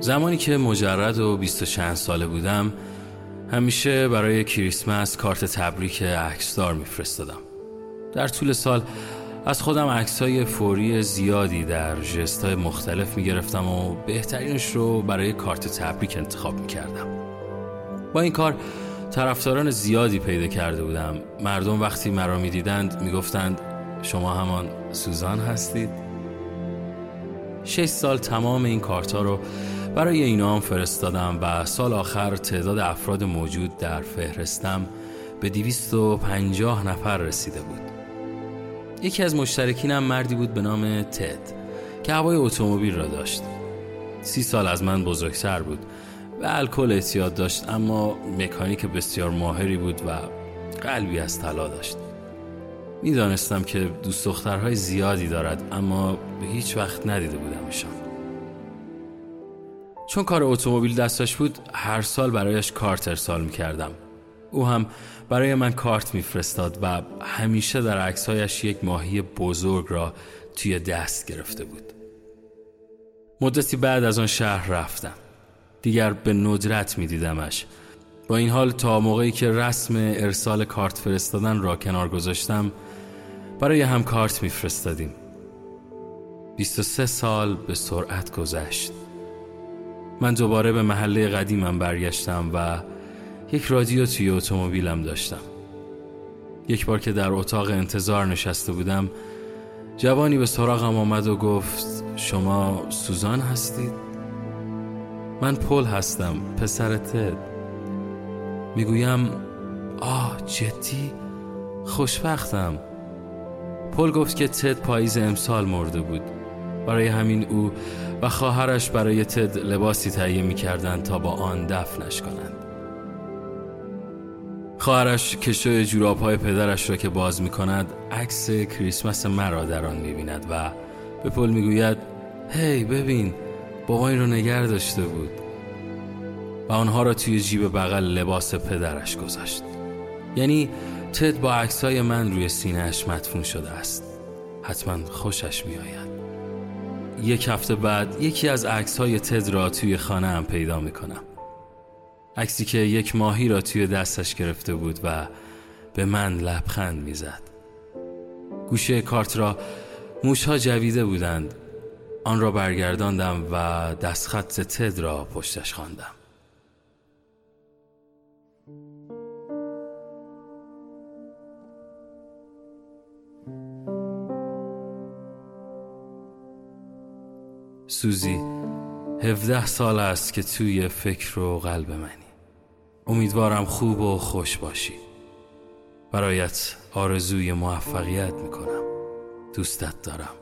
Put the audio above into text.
زمانی که مجرد و بیست و چند ساله بودم همیشه برای کریسمس کارت تبریک عکسدار میفرستادم. در طول سال از خودم عکسای فوری زیادی در ژستای مختلف می‌گرفتم و بهترینش رو برای کارت تبریک انتخاب می‌کردم. با این کار طرفداران زیادی پیدا کرده بودم. مردم وقتی مرا می‌دیدند می‌گفتند شما همان سوزان هستید. شش سال تمام این کارتا رو برای اینا هم فرستادم و سال آخر تعداد افراد موجود در فهرستم به دیویست و پنجاه نفر رسیده بود. یکی از مشترکینم مردی بود به نام تد که هوای اتومبیل را داشت. سی سال از من بزرگتر بود و الکل اعتیاد داشت اما مکانیک بسیار ماهری بود و قلبی از طلا داشت. می‌دانستم که دوست دخترهای زیادی دارد اما به هیچ وقت ندیده بودمشان چون کار اتومبیل دستش بود هر سال برایش کارت ارسال می کردم او هم برای من کارت میفرستاد و همیشه در عکسهایش یک ماهی بزرگ را توی دست گرفته بود. مدتی بعد از آن شهر رفتم. دیگر به ندرت می دیدمش با این حال تا موقعی که رسم ارسال کارت فرستادن را کنار گذاشتم برای هم کارت میفرستادیم. 23 سال به سرعت گذشت. من دوباره به محله قدیمم برگشتم و یک رادیو توی اتومبیلم داشتم. یک بار که در اتاق انتظار نشسته بودم جوانی به سراغم آمد و گفت شما سوزان هستید؟ من پل هستم پسر تد. می‌گویم آه جدی؟ خوشبختم. پل گفت که تد پاییز امسال مرده بود. برای همین او و خواهرش برای تد لباسی تهیه می تا با آن دفنش کنند. خواهرش کشوی جوراب های پدرش را که باز می کند عکس کریسمس مرا در آن می بیند و به پل می گوید هی ببین بابا این رو نگر داشته بود. و آنها را توی جیب بغل لباس پدرش گذاشت. یعنی تد با عکسای من روی سینهش مدفون شده است. حتما خوشش می آید یک هفته بعد یکی از عکس های تد را توی خانه هم پیدا می کنم عکسی که یک ماهی را توی دستش گرفته بود و به من لبخند می‌زد. گوشه کارت را موشها جویده بودند آن را برگرداندم و دستخط تد را پشتش خواندم. سوزی هفده سال است که توی فکر و قلب منی. امیدوارم خوب و خوش باشی. برایت آرزوی موفقیت می‌کنم. دوستت دارم.